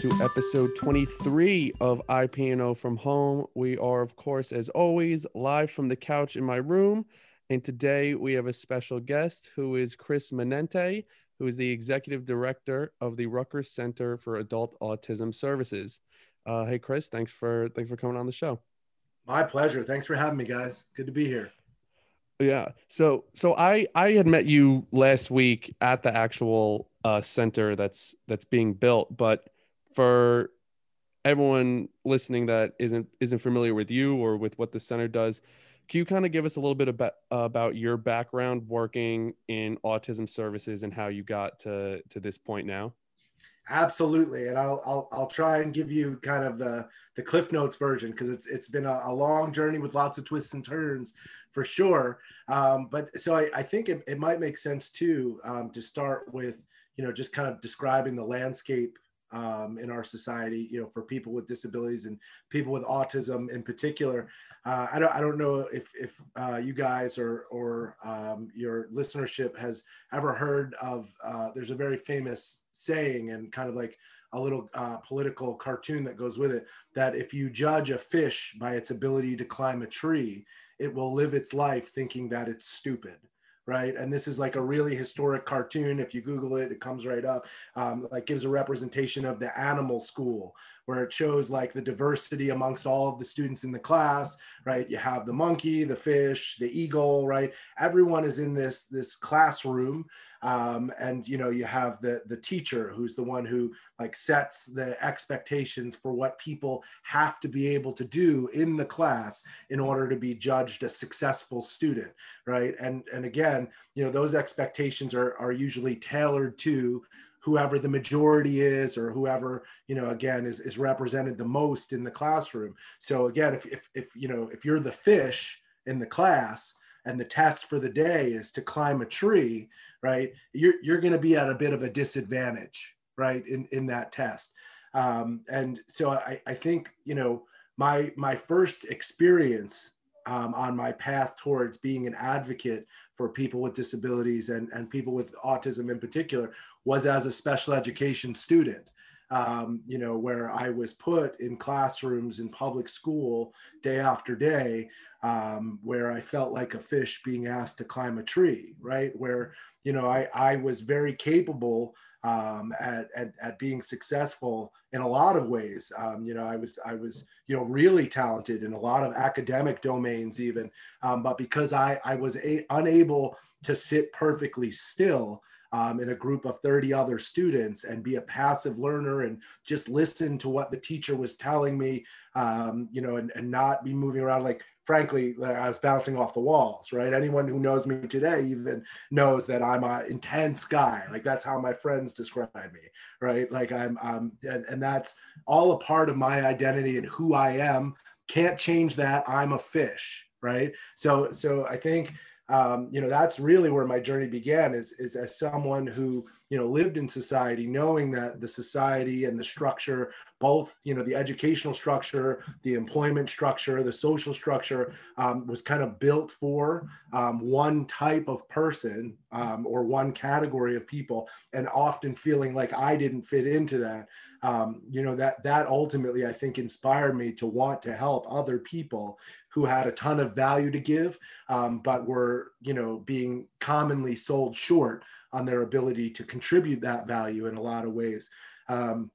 to episode 23 of IPNO from home. We are, of course, as always, live from the couch in my room. And today we have a special guest who is Chris Manente, who is the executive director of the Rutgers Center for Adult Autism Services. Uh, hey, Chris, thanks for thanks for coming on the show. My pleasure. Thanks for having me, guys. Good to be here. Yeah. So so I I had met you last week at the actual uh, center that's that's being built, but for everyone listening that isn't isn't familiar with you or with what the center does, can you kind of give us a little bit about about your background working in autism services and how you got to to this point now? Absolutely, and I'll I'll, I'll try and give you kind of the the Cliff Notes version because it's it's been a, a, long journey with lots of twists and turns for sure. Um, but so I, I think it, it might make sense too um, to start with you know just kind of describing the landscape um, in our society, you know, for people with disabilities and people with autism in particular. Uh, I don't, I don't know if, if uh, you guys or, or um, your listenership has ever heard of, uh, there's a very famous saying and kind of like a little uh, political cartoon that goes with it, that if you judge a fish by its ability to climb a tree, it will live its life thinking that it's stupid right? And this is like a really historic cartoon. If you Google it, it comes right up. Um, like gives a representation of the animal school, where it shows like the diversity amongst all of the students in the class, right? You have the monkey, the fish, the eagle, right? Everyone is in this this classroom um, and you know you have the the teacher who's the one who like sets the expectations for what people have to be able to do in the class in order to be judged a successful student right and and again you know those expectations are are usually tailored to whoever the majority is or whoever you know again is, is represented the most in the classroom so again if, if if you know if you're the fish in the class and the test for the day is to climb a tree, right? You're, you're going to be at a bit of a disadvantage, right, in, in that test. Um, and so I, I think, you know, my, my first experience um, on my path towards being an advocate for people with disabilities and, and people with autism in particular was as a special education student um, you know, where I was put in classrooms in public school day after day, um, where I felt like a fish being asked to climb a tree, right? Where, you know, I, I was very capable um, at, at, at, being successful in a lot of ways. Um, you know, I was, I was, you know, really talented in a lot of academic domains even, um, but because I, I was a, unable to sit perfectly still, um, in a group of 30 other students and be a passive learner and just listen to what the teacher was telling me, um, you know, and, and not be moving around like, frankly, I was bouncing off the walls, right? Anyone who knows me today even knows that I'm an intense guy. Like that's how my friends describe me, right? Like I'm, um, and, and that's all a part of my identity and who I am. Can't change that. I'm a fish, right? So, so I think um, you know that's really where my journey began is, is as someone who you know lived in society knowing that the society and the structure both you know the educational structure the employment structure the social structure um, was kind of built for um, one type of person um, or one category of people and often feeling like i didn't fit into that. Um, you know that that ultimately i think inspired me to want to help other people who had a ton of value to give um, but were you know being commonly sold short on their ability to contribute that value in a lot of ways. Um,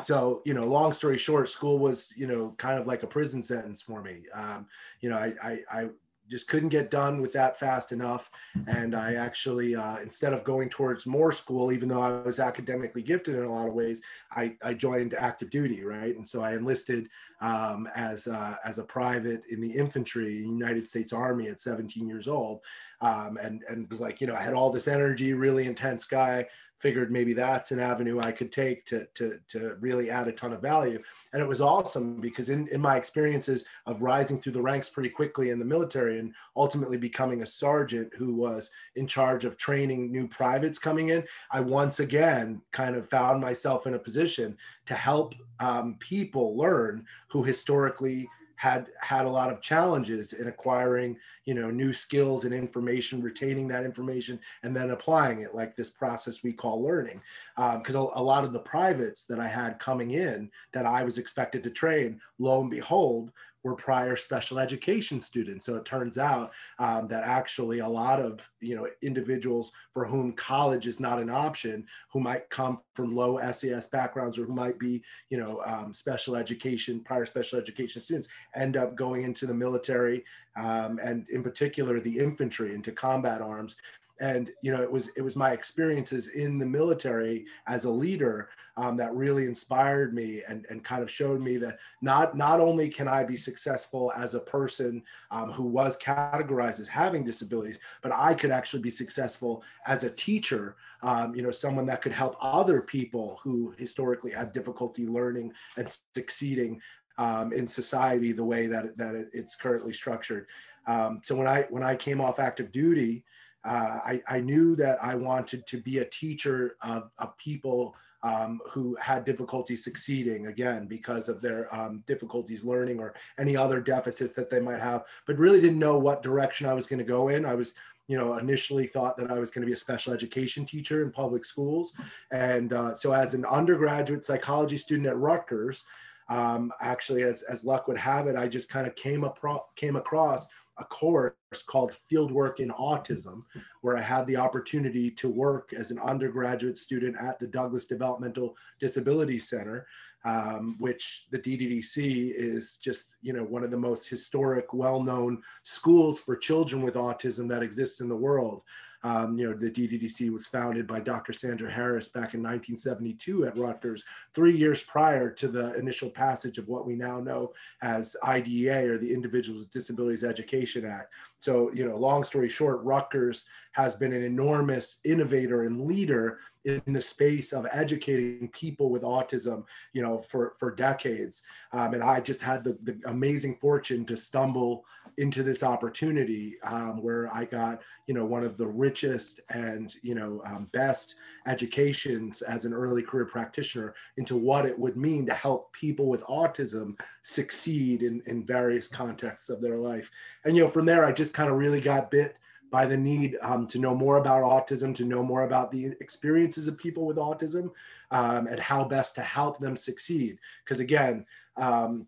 so you know long story short school was you know kind of like a prison sentence for me. Um, you know I, I, I just couldn't get done with that fast enough. And I actually, uh, instead of going towards more school, even though I was academically gifted in a lot of ways, I, I joined active duty, right? And so I enlisted um, as, uh, as a private in the infantry, United States Army at 17 years old. Um, and, and was like, you know, I had all this energy, really intense guy, figured maybe that's an avenue I could take to, to, to really add a ton of value. And it was awesome because in, in my experiences of rising through the ranks pretty quickly in the military and ultimately becoming a sergeant who was in charge of training new privates coming in, I once again kind of found myself in a position to help um, people learn who historically had had a lot of challenges in acquiring you know new skills and information retaining that information and then applying it like this process we call learning. Because um, a, a lot of the privates that i had coming in that i was expected to train lo and behold were prior special education students. So it turns out um, that actually a lot of you know individuals for whom college is not an option, who might come from low SES backgrounds or who might be you know um, special education prior special education students, end up going into the military um, and in particular the infantry into combat arms and you know it was it was my experiences in the military as a leader um, that really inspired me and, and kind of showed me that not not only can I be successful as a person um, who was categorized as having disabilities, but I could actually be successful as a teacher. Um, you know, someone that could help other people who historically had difficulty learning and succeeding um, in society the way that that it's currently structured. Um, so when I when I came off active duty uh, I, I, knew that I wanted to be a teacher of, of people um, who had difficulty succeeding again because of their um, difficulties learning or any other deficits that they might have, but really didn't know what direction I was going to go in. I was, you know, initially thought that I was going to be a special education teacher in public schools. And uh, so, as an undergraduate psychology student at Rutgers, um, actually, as, as luck would have it, I just kind of came, apro- came across a course called Fieldwork in Autism, where I had the opportunity to work as an undergraduate student at the Douglass Developmental Disability Center, um, which the DDDC is just, you know, one of the most historic, well-known schools for children with autism that exists in the world. Um, you know, the DDDC was founded by Dr. Sandra Harris back in 1972 at Rutgers, three years prior to the initial passage of what we now know as IDEA or the Individuals with Disabilities Education Act. So, you know, long story short, Rutgers has been an enormous innovator and leader in the space of educating people with autism, you know, for, for decades. Um, and I just had the, the amazing fortune to stumble into this opportunity um, where I got, you know, one of the richest and, you know, um, best educations as an early career practitioner into what it would mean to help people with autism succeed in, in various contexts of their life. And, you know, from there, I just kind of really got bit by the need um, to know more about autism, to know more about the experiences of people with autism, um, and how best to help them succeed. Because again, um,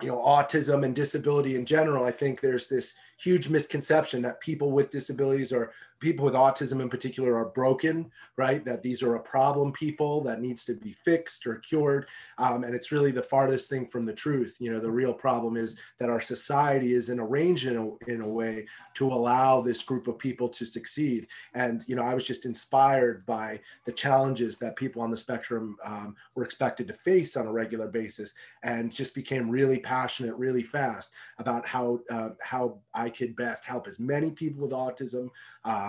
you know, autism and disability in general, I think there's this huge misconception that people with disabilities or people with autism in particular are broken, right? That these are a problem people that needs to be fixed or cured. Um, and it's really the farthest thing from the truth. You know, the real problem is that our society isn't arranged in a, in a way to allow this group of people to succeed. And, you know, I was just inspired by the challenges that people on the spectrum um, were expected to face on a regular basis and just became really passionate really fast about how, uh, how I could best help as many people with autism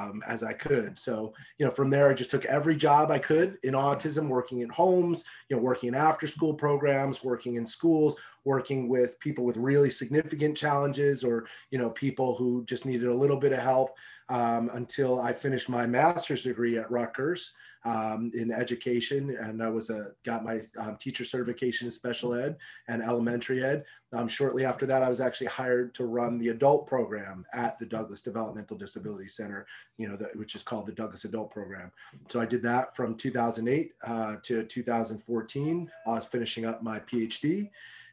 um, as I could. So, you know, from there, I just took every job I could in autism, working in homes, you know, working in after school programs, working in schools, working with people with really significant challenges or, you know, people who just needed a little bit of help um, until I finished my master's degree at Rutgers um, in education, and I was a got my um, teacher certification in special ed and elementary ed. Um, shortly after that, I was actually hired to run the adult program at the Douglass Developmental Disability Center, you know, the, which is called the Douglass Adult Program. So I did that from 2008 uh, to 2014. I was finishing up my PhD.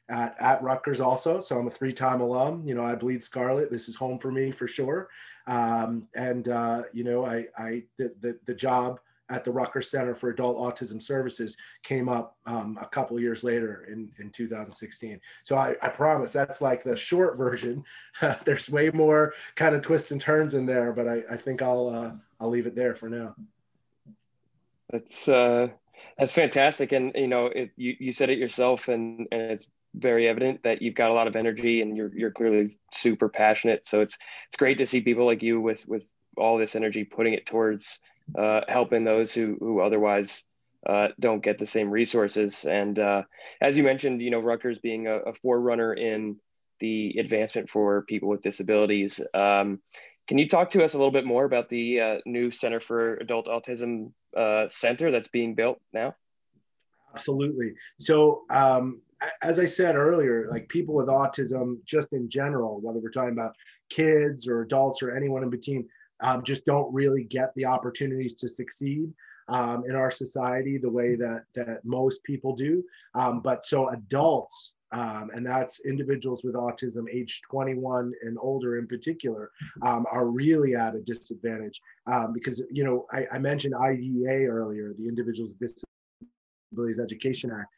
At, at Rutgers also. So I'm a three-time alum. You know, I bleed scarlet. This is home for me for sure. Um, and uh, you know, I, I the, the, the job at the Rutgers Center for Adult Autism Services came up um, a couple years later in, in 2016. So I, I promise that's like the short version. There's way more kind of twists and turns in there, but I, I think I'll uh, I'll leave it there for now. That's uh, that's fantastic, and you know it, you you said it yourself, and and it's very evident that you've got a lot of energy and you're you're clearly super passionate. So it's it's great to see people like you with with all this energy putting it towards uh, helping those who who otherwise uh, don't get the same resources. And uh, as you mentioned, you know, Rutgers being a, a, forerunner in the advancement for people with disabilities. Um, can you talk to us a little bit more about the uh, new Center for Adult Autism uh, Center that's being built now? Absolutely. So um, as I said earlier, like people with autism, just in general, whether we're talking about kids or adults or anyone in between, um, just don't really get the opportunities to succeed um, in our society the way that that most people do. Um, but so adults, um, and that's individuals with autism, age 21 and older in particular, um, are really at a disadvantage um, because you know I, I, mentioned IDEA earlier, the Individuals with Disabilities Education Act.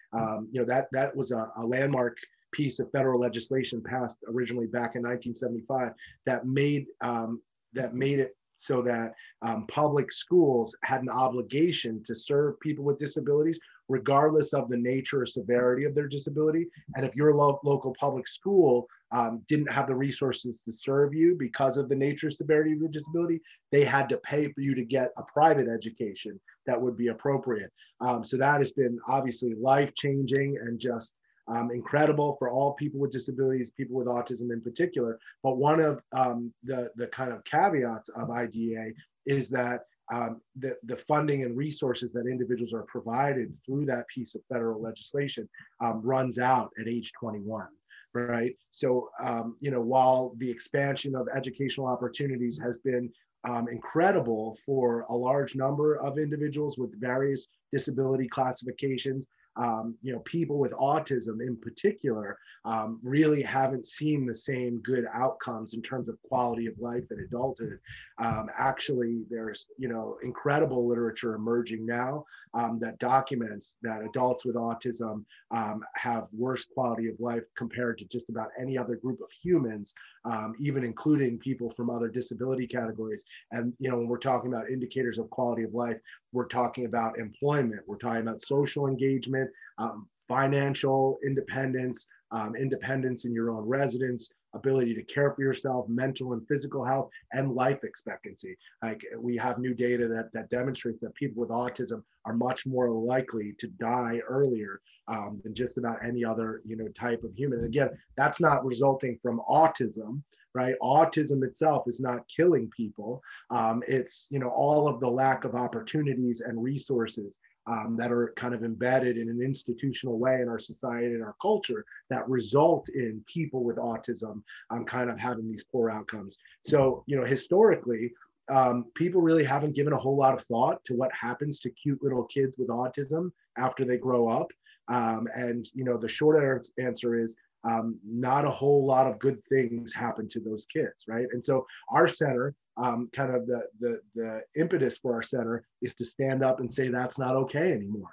You know that that was a, a landmark piece of federal legislation passed originally back in 1975 that made um, that made it so that um, public schools had an obligation to serve people with disabilities, regardless of the nature or severity of their disability. And if your lo- local public school um, didn't have the resources to serve you because of the nature or severity of your disability, they had to pay for you to get a private education that would be appropriate. Um, so that has been obviously life changing and just um, incredible for all people with disabilities, people with autism in particular. But one of um, the, the kind of caveats of IDEA is that um, the, the funding and resources that individuals are provided through that piece of federal legislation um, runs out at age 21 right so um, you know while the expansion of educational opportunities has been um, incredible for a large number of individuals with various disability classifications um, you know, people with autism in particular um, really haven't seen the same good outcomes in terms of quality of life in adulthood. Um, actually, there's, you know, incredible literature emerging now um, that documents that adults with autism um, have worse quality of life compared to just about any other group of humans, um, even including people from other disability categories. And, you know, when we're talking about indicators of quality of life, we're talking about employment, we're talking about social engagement, um, financial independence, um, independence in your own residence, ability to care for yourself, mental and physical health, and life expectancy. Like we have new data that that demonstrates that people with autism are much more likely to die earlier um, than just about any other you know type of human. And again, that's not resulting from autism, right? Autism itself is not killing people. Um, it's you know all of the lack of opportunities and resources um, that are kind of embedded in an institutional way in our society and our culture that result in people with autism um, kind of having these poor outcomes. So, you know, historically, um, people really haven't given a whole lot of thought to what happens to cute little kids with autism after they grow up. Um, and, you know, the short answer is um, not a whole lot of good things happen to those kids, right? And so our center, um, kind of the, the the impetus for our center is to stand up and say that's not okay anymore,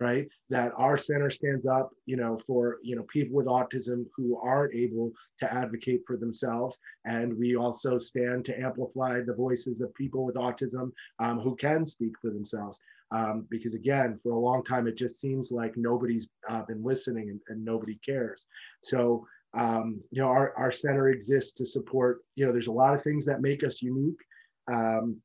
right? That our center stands up, you know, for you know people with autism who aren't able to advocate for themselves, and we also stand to amplify the voices of people with autism um, who can speak for themselves. Um, because again, for a long time, it just seems like nobody's uh, been listening and, and, nobody cares. So, um, you know, our, our center exists to support, you know, there's a lot of things that make us unique. Um,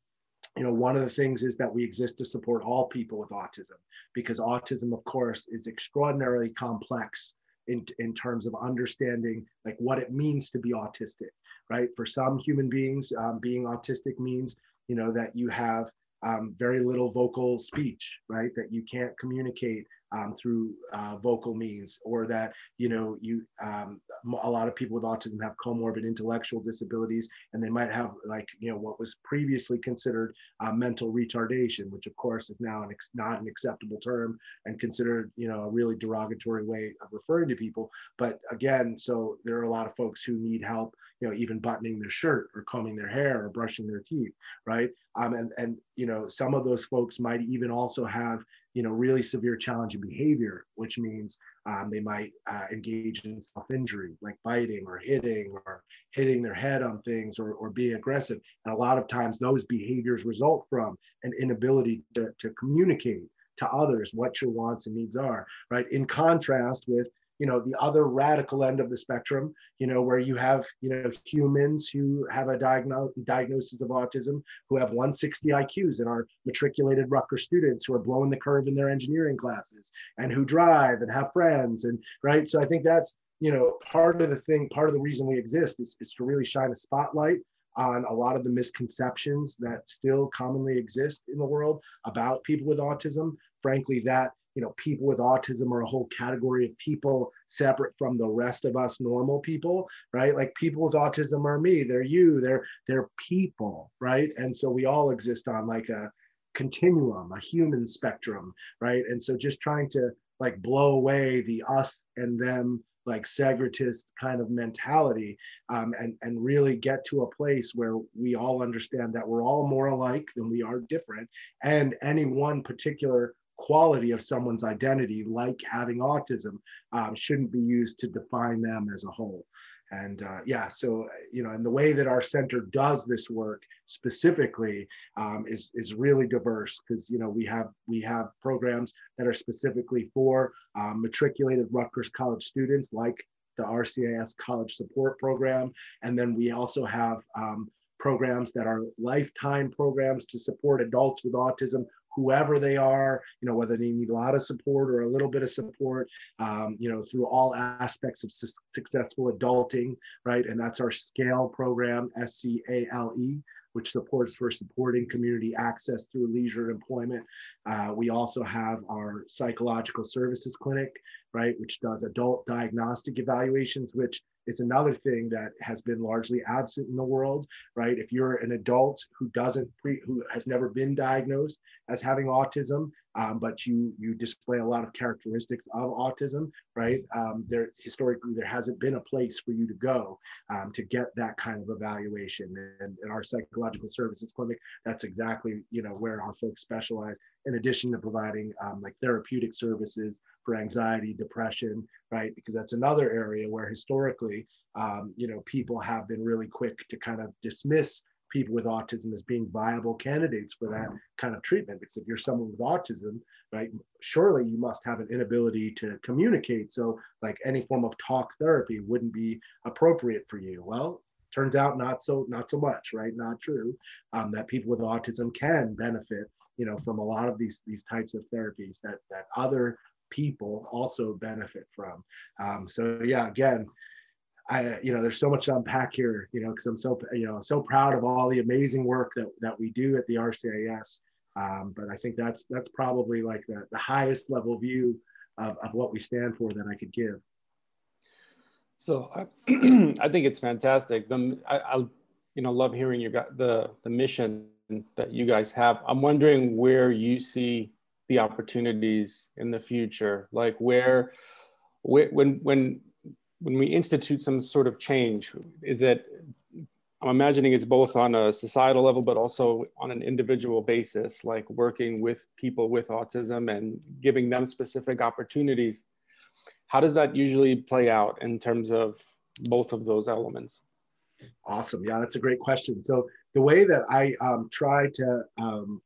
you know, one of the things is that we exist to support all people with autism because autism, of course, is extraordinarily complex in, in terms of understanding like what it means to be autistic, right? For some human beings, um, being autistic means, you know, that you have um, very little vocal speech, right? That you can't communicate um, through uh, vocal means, or that you know you um, a lot of people with autism have comorbid intellectual disabilities, and they might have like you know what was previously considered uh, mental retardation, which of course is now an not an acceptable term and considered you know a really derogatory way of referring to people. But again, so there are a lot of folks who need help, you know, even buttoning their shirt or combing their hair or brushing their teeth, right? Um, and and you know some of those folks might even also have you know, really severe challenging behavior, which means um, they might uh, engage in self-injury, like biting or hitting or hitting their head on things or, or being aggressive. And a lot of times those behaviors result from an inability to, to communicate to others what your wants and needs are, right? In contrast with you know the other radical end of the spectrum you know where you have you know humans who have a diagno- diagnosis of autism who have 160 iqs and are matriculated Rutgers students who are blowing the curve in their engineering classes and who drive and have friends and right? So i think that's you know part of the thing part of the reason we exist is, is to really shine a spotlight on a lot of the misconceptions that still commonly exist in the world about people with autism. Frankly that you know people with autism are a whole category of people separate from the rest of us normal people right? Like people with autism are me they're you they're they're people right? And so we all exist on like a continuum a human spectrum right? And so just trying to like blow away the us and them like segregatist kind of mentality um, and, and really get to a place where we all understand that we're all more alike than we are different. And any one particular quality of someone's identity, like having autism, um, shouldn't be used to define them as a whole. And uh, yeah so you know and the way that our center does this work specifically um, is is really diverse because you know we have we have programs that are specifically for um, matriculated Rutgers College students like the RCIS College Support Program, and then we also have um, programs that are lifetime programs to support adults with autism whoever they are, you know, whether they need a lot of support or a little bit of support, um, you know, through all aspects of su- successful adulting, right? And that's our SCALE program, S C A L E, which supports for supporting community access through leisure and employment. Uh, we also have our psychological services clinic, right, which does adult diagnostic evaluations, which is another thing that has been largely absent in the world, right? If you're an adult who doesn't pre, who has never been diagnosed as having autism, um, but you you display a lot of characteristics of autism, right? Um, there historically there hasn't been a place for you to go um, to get that kind of evaluation. And in our psychological services clinic, that's exactly you know where our folks specialize. In addition to providing um, like therapeutic services for anxiety, depression, right? Because that's another area where historically, um, you know, people have been really quick to kind of dismiss people with autism as being viable candidates for that kind of treatment. Because if you're someone with autism, right, surely you must have an inability to communicate. So, like any form of talk therapy wouldn't be appropriate for you. Well, turns out not so not so much right not true um, that people with autism can benefit you know from a lot of these these types of therapies that that other people also benefit from. Um, so yeah, again, I you know there's so much to unpack here, you know, because I'm so you know so proud of all the amazing work that that we do at the RCIS. Um, but I think that's that's probably like the, the highest level view of, of what we stand for that I could give. So I, I think it's fantastic. The, I, I, you know, love hearing you got the the mission that you guys have. I'm wondering where you see the opportunities in the future like where when when when we institute some sort of change is it i'm imagining it's both on a societal level but also on an individual basis like working with people with autism and giving them specific opportunities. How does that usually play out in terms of both of those elements? Awesome. Yeah that's a great question. So the way that i um, try to um,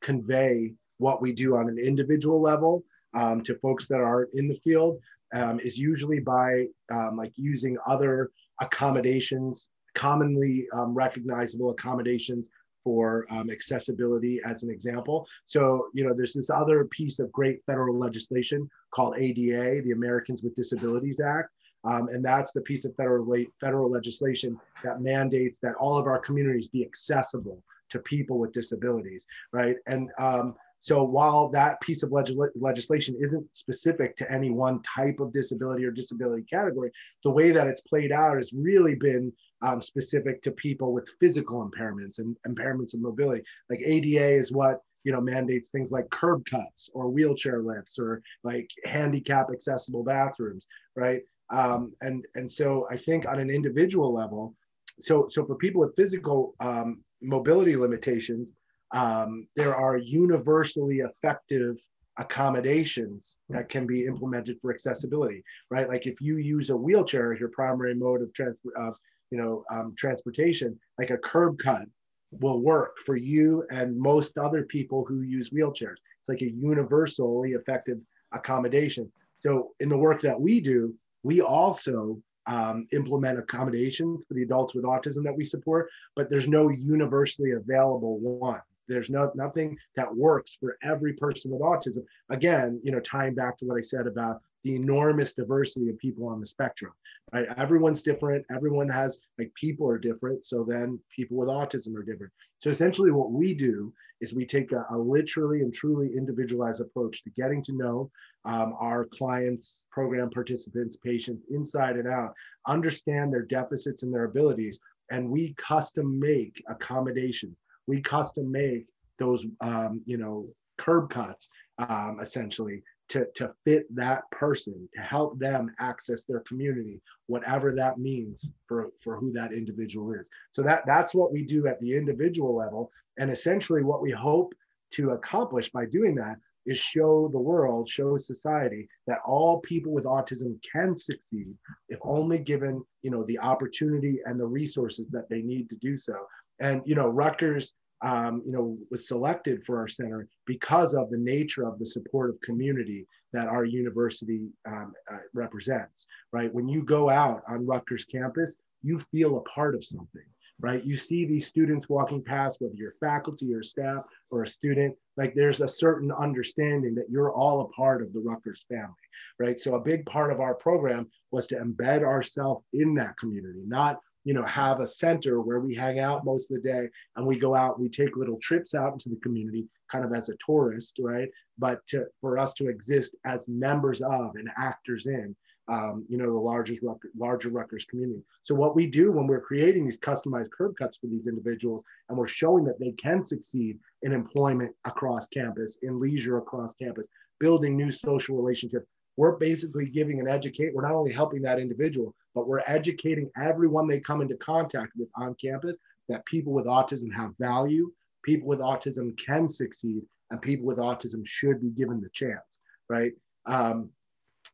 convey what we do on an individual level um, to folks that are in the field um, is usually by um, like using other accommodations, commonly um, recognizable accommodations for um, accessibility as an example. So, you know, there's this other piece of great federal legislation called ADA, the Americans with Disabilities Act. Um, and that's the piece of federal, federal legislation that mandates that all of our communities be accessible to people with disabilities, right? And um, so while that piece of legis- legislation isn't specific to any one type of disability or disability category, the way that it's played out has really been um, specific to people with physical impairments and impairments of mobility. Like ADA is what you know mandates things like curb cuts or wheelchair lifts or like handicap accessible bathrooms, right? Um, and and so I think on an individual level, so so for people with physical um, mobility limitations um, there are universally effective accommodations that can be implemented for accessibility, right? Like if you use a wheelchair as your primary mode of transport, of you know, um, transportation, like a curb cut will work for you and most other people who use wheelchairs. It's like a universally effective accommodation. So in the work that we do, we also um, implement accommodations for the adults with autism that we support, but there's no universally available one. There's no nothing that works for every person with autism. Again, you know, tying back to what I said about the enormous diversity of people on the spectrum right? Everyone's different. Everyone has like people are different. So then people with autism are different. So essentially what we do is we take a, a literally and truly individualized approach to getting to know um, our clients program participants patients inside and out understand their deficits and their abilities and we custom make accommodations we custom make those um, you know curb cuts um, essentially to, to fit that person to help them access their community whatever that means for for who that individual is. So that that's what we do at the individual level. And essentially what we hope to accomplish by doing that is show the world show society that all people with autism can succeed if only given you know the opportunity and the resources that they need to do so and you know rutgers um, you know, was selected for our center because of the nature of the supportive community that our university um, uh, represents, right? When you go out on Rutgers campus, you feel a part of something, right? You see these students walking past, whether you're faculty or staff or a student, like there's a certain understanding that you're all a part of the Rutgers family, right? So a big part of our program was to embed ourselves in that community, not you know, have a center where we hang out most of the day and we go out, we take little trips out into the community kind of as a tourist, right? But to, for us to exist as members of and actors in, um, you know, the largest, larger Rutgers community. So what we do when we're creating these customized curb cuts for these individuals and we're showing that they can succeed in employment across campus, in leisure across campus, building new social relationships, we're basically giving an educate. We're not only helping that individual, but we're educating everyone they come into contact with on campus that people with autism have value, people with autism can succeed, and people with autism should be given the chance, right? Um,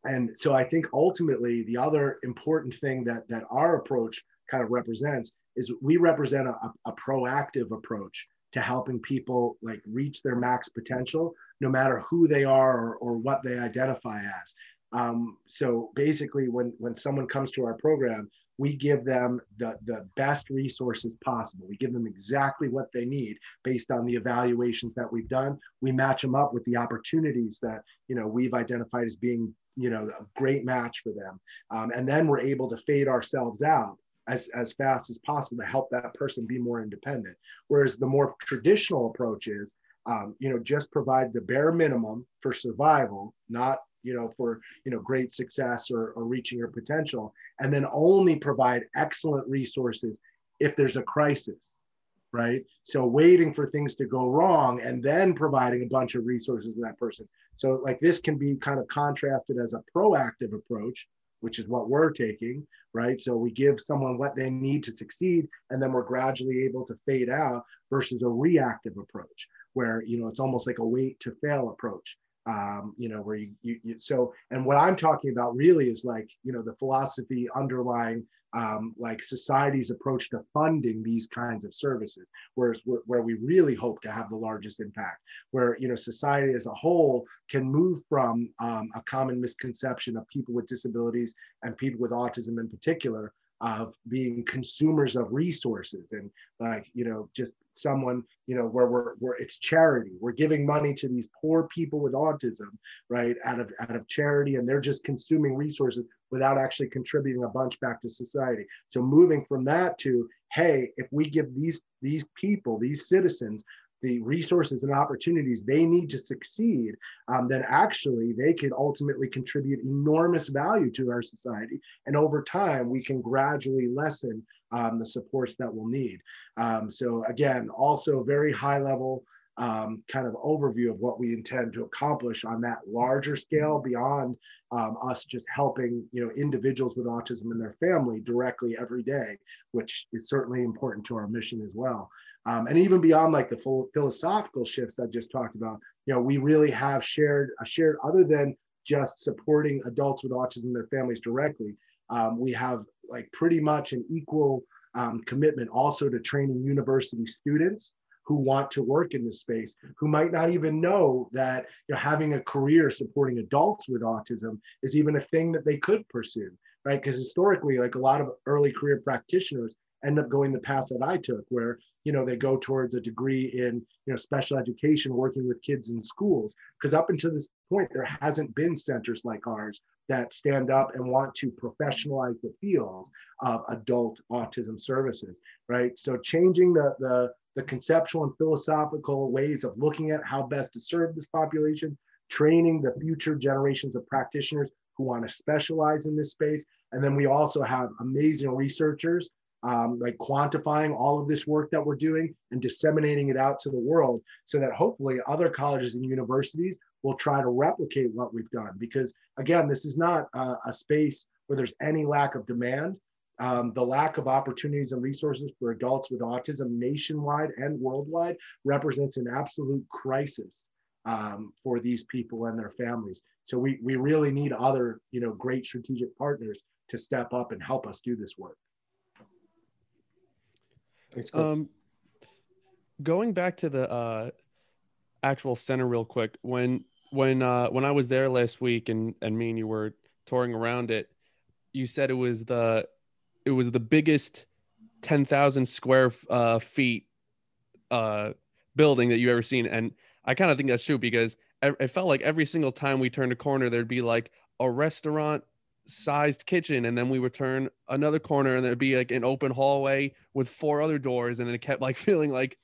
and so I think ultimately the other important thing that that our approach kind of represents is we represent a, a proactive approach to helping people like reach their max potential no matter who they are or, or what they identify as. Um, so basically, when when someone comes to our program, we give them the, the best resources possible. We give them exactly what they need based on the evaluations that we've done. We match them up with the opportunities that you know we've identified as being you know a great match for them, um, and then we're able to fade ourselves out as, as fast as possible to help that person be more independent. Whereas the more traditional approach is um, you know, just provide the bare minimum for survival, not, you know, for, you know, great success or, or reaching your potential, and then only provide excellent resources if there's a crisis, right? So waiting for things to go wrong and then providing a bunch of resources to that person. So like this can be kind of contrasted as a proactive approach, which is what we're taking, right? So we give someone what they need to succeed, and then we're gradually able to fade out versus a reactive approach where you know it's almost like a wait to fail approach um, you know where you, you, you, so and what i'm talking about really is like you know the philosophy underlying um, like society's approach to funding these kinds of services whereas where we really hope to have the largest impact where you know society as a whole can move from um, a common misconception of people with disabilities and people with autism in particular of being consumers of resources and like you know just someone you know where we're where it's charity. We're giving money to these poor people with autism right out of out of charity and they're just consuming resources without actually contributing a bunch back to society. So moving from that to hey if we give these these people these citizens the resources and opportunities they need to succeed, um, then actually they could ultimately contribute enormous value to our society. And over time, we can gradually lessen um, the supports that we'll need. Um, so again, also very high level um, kind of overview of what we intend to accomplish on that larger scale beyond um, us just helping you know individuals with autism and their family directly every day, which is certainly important to our mission as well. Um, and even beyond like the philosophical shifts I just talked about, you know, we really have shared a shared other than just supporting adults with autism and their families directly. Um, we have like pretty much an equal um, commitment also to training university students who want to work in this space, who might not even know that you know, having a career supporting adults with autism is even a thing that they could pursue, right? Because historically, like a lot of early career practitioners end up going the path that I took, where you know they go towards a degree in you know special education, working with kids in schools. Because up until this point, there hasn't been centers like ours that stand up and want to professionalize the field of adult autism services, right? So changing the the the conceptual and philosophical ways of looking at how best to serve this population, training the future generations of practitioners who want to specialize in this space. And then we also have amazing researchers um, like quantifying all of this work that we're doing and disseminating it out to the world so that hopefully other colleges and universities will try to replicate what we've done. Because again, this is not a, a space where there's any lack of demand. Um, the lack of opportunities and resources for adults with autism nationwide and worldwide represents an absolute crisis um, for these people and their families. So we, we really need other, you know, great strategic partners to step up and help us do this work. Thanks, um, going back to the uh, actual center real quick, when when uh, when I was there last week and and me and you were touring around it, you said it was the it was the biggest ten thousand square uh, feet uh, building that you ever seen, and I kind of think that's true because it felt like every single time we turned a corner, there'd be like a restaurant sized kitchen and then we would turn another corner and there'd be like an open hallway with four other doors and it kept like feeling like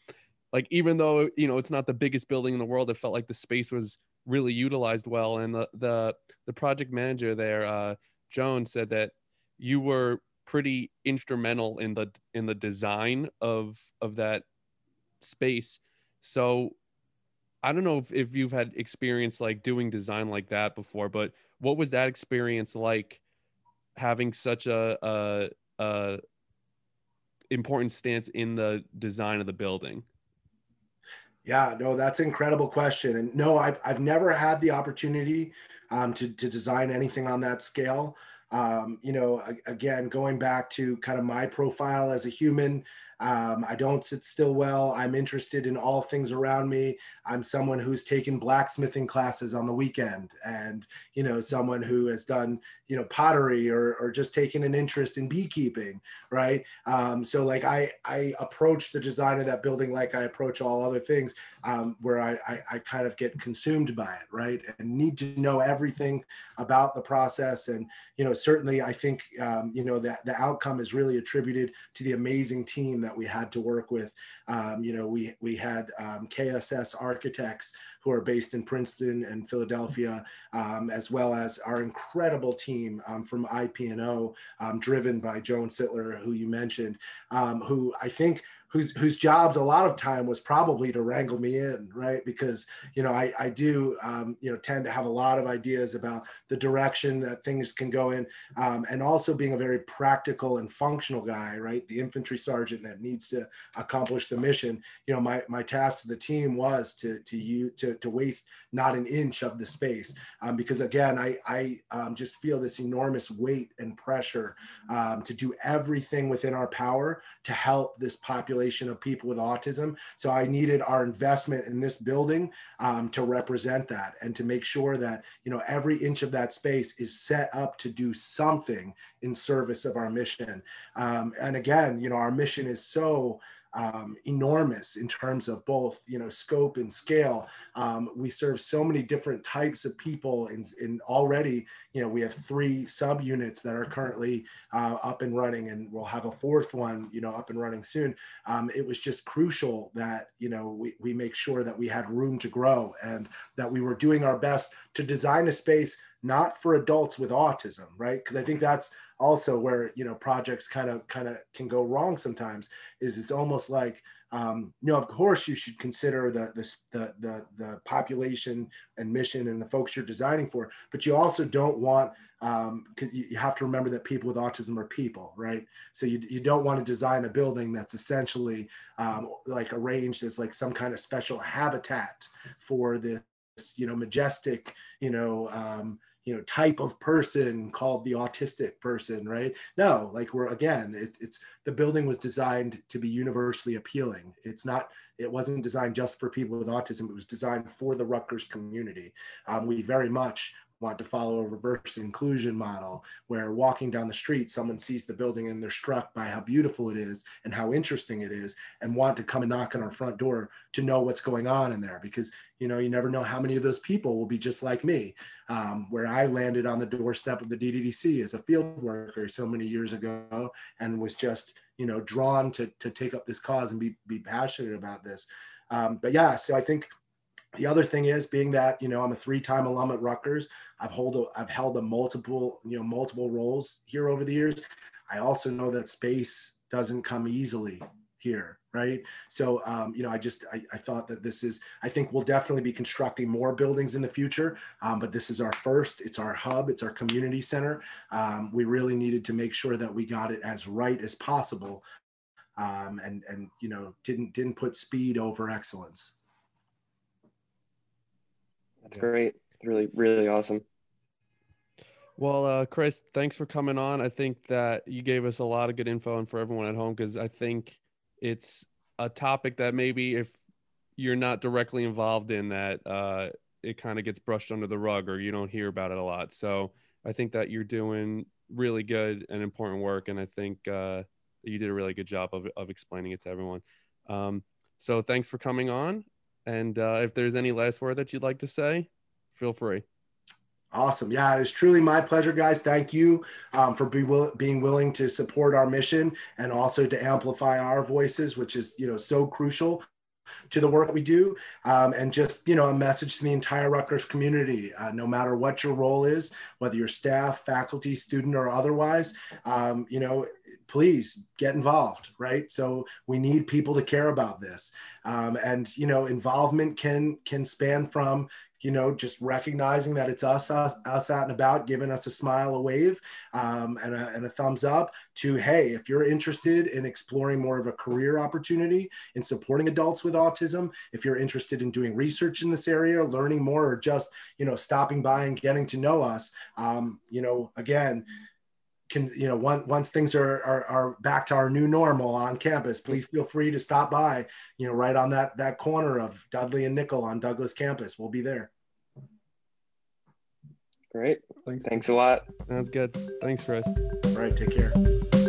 like even though you know it's not the biggest building in the world it felt like the space was really utilized well and the the, the project manager there uh joan said that you were pretty instrumental in the in the design of of that space. So I don't know if, if you've had experience like doing design like that before, but what was that experience like having such a, a, a important stance in the design of the building? Yeah, no, that's an incredible question. And no, I've, I've never had the opportunity um, to, to design anything on that scale. Um, you know, again, going back to kind of my profile as a human, um, I don't sit still well. I'm interested in all things around me. I'm someone who's taken blacksmithing classes on the weekend and, you know, someone who has done, you know, pottery or, or just taken an interest in beekeeping, right? Um, so like I, I approach the design of that building like I approach all other things um, where I, I, I kind of get consumed by it, right? And need to know everything about the process. And, you know, certainly I think, um, you know, that the outcome is really attributed to the amazing team that we had to work with. Um, you know, we we had um, KSS architects who are based in Princeton and Philadelphia, um, as well as our incredible team um, from IPNO, um, driven by Joan Sittler, who you mentioned, um, who I think whose whose jobs a lot of time was probably to wrangle me in, right? Because you know I I do um, you know tend to have a lot of ideas about the direction that things can go in, um, and also being a very practical and functional guy, right? The infantry sergeant that needs to accomplish the mission. You know, my my task to the team was to to you to to waste not an inch of the space, um, because again I I um, just feel this enormous weight and pressure um, to do everything within our power to help this population population of people with autism. So I needed our investment in this building um, to represent that and to make sure that you know every inch of that space is set up to do something in service of our mission. Um, and again, you know, our mission is so um, enormous in terms of both you know scope and scale. Um, we serve so many different types of people, and in, already you know we have three subunits that are currently uh, up and running, and we'll have a fourth one you know up and running soon. Um, it was just crucial that you know we, we make sure that we had room to grow and that we were doing our best to design a space not for adults with autism, right? Because I think that's also where you know projects kind of kind of can go wrong sometimes. Is it's almost like um, you know, of course, you should consider the, the the the population and mission and the folks you're designing for, but you also don't want because um, you have to remember that people with autism are people, right? So you, you don't want to design a building that's essentially um, like arranged as like some kind of special habitat for this, you know, majestic, you know, um, you know type of person called the autistic person right? No like we're again it's it's the building was designed to be universally appealing. It's not it wasn't designed just for people with autism. It was designed for the rutgers community. Um, we very much want to follow a reverse inclusion model where walking down the street, someone sees the building and they're struck by how beautiful it is and how interesting it is and want to come and knock on our front door to know what's going on in there because you know you never know how many of those people will be just like me. Um, where i landed on the doorstep of the dddc as a field worker so many years ago and was just you know drawn to, to take up this cause and be, be passionate about this. Um, but yeah so i think the other thing is being that you know I'm a three-time alum at Rutgers. I've hold a, I've held a multiple you know multiple roles here over the years. I also know that space doesn't come easily here, right? So um, you know I just I, I, thought that this is I think we'll definitely be constructing more buildings in the future, um, but this is our first. It's our hub. It's our community center. Um, we really needed to make sure that we got it as right as possible, um, and and you know didn't didn't put speed over excellence. That's yeah. great. Really, really awesome. Well, uh, Chris, thanks for coming on. I think that you gave us a lot of good info and for everyone at home because I think it's a topic that maybe if you're not directly involved in that, uh, it kind of gets brushed under the rug or you don't hear about it a lot. So I think that you're doing really good and important work, and I think uh, you did a really good job of of explaining it to everyone. Um, so thanks for coming on, and uh, if there's any last word that you'd like to say, feel free. Awesome. Yeah, it is truly my pleasure, guys. Thank you um, for be will- being willing to support our mission and also to amplify our voices, which is you know so crucial to the work we do. Um, and just you know a message to the entire Rutgers community, uh, no matter what your role is, whether you're staff, faculty, student, or otherwise. Um, you know, please get involved right? So we need people to care about this. Um, and you know involvement can can span from you know just recognizing that it's us us, us out and about giving us a smile a wave um, and, a, and a thumbs up to hey if you're interested in exploring more of a career opportunity in supporting adults with autism if you're interested in doing research in this area learning more or just you know stopping by and getting to know us um, you know again can you know once once things are, are, are back to our new normal on campus please feel free to stop by you know right on that that corner of dudley and Nichol on Douglass campus. We'll be there. Great. Thanks. Thanks a lot. That's good. Thanks chris all right take care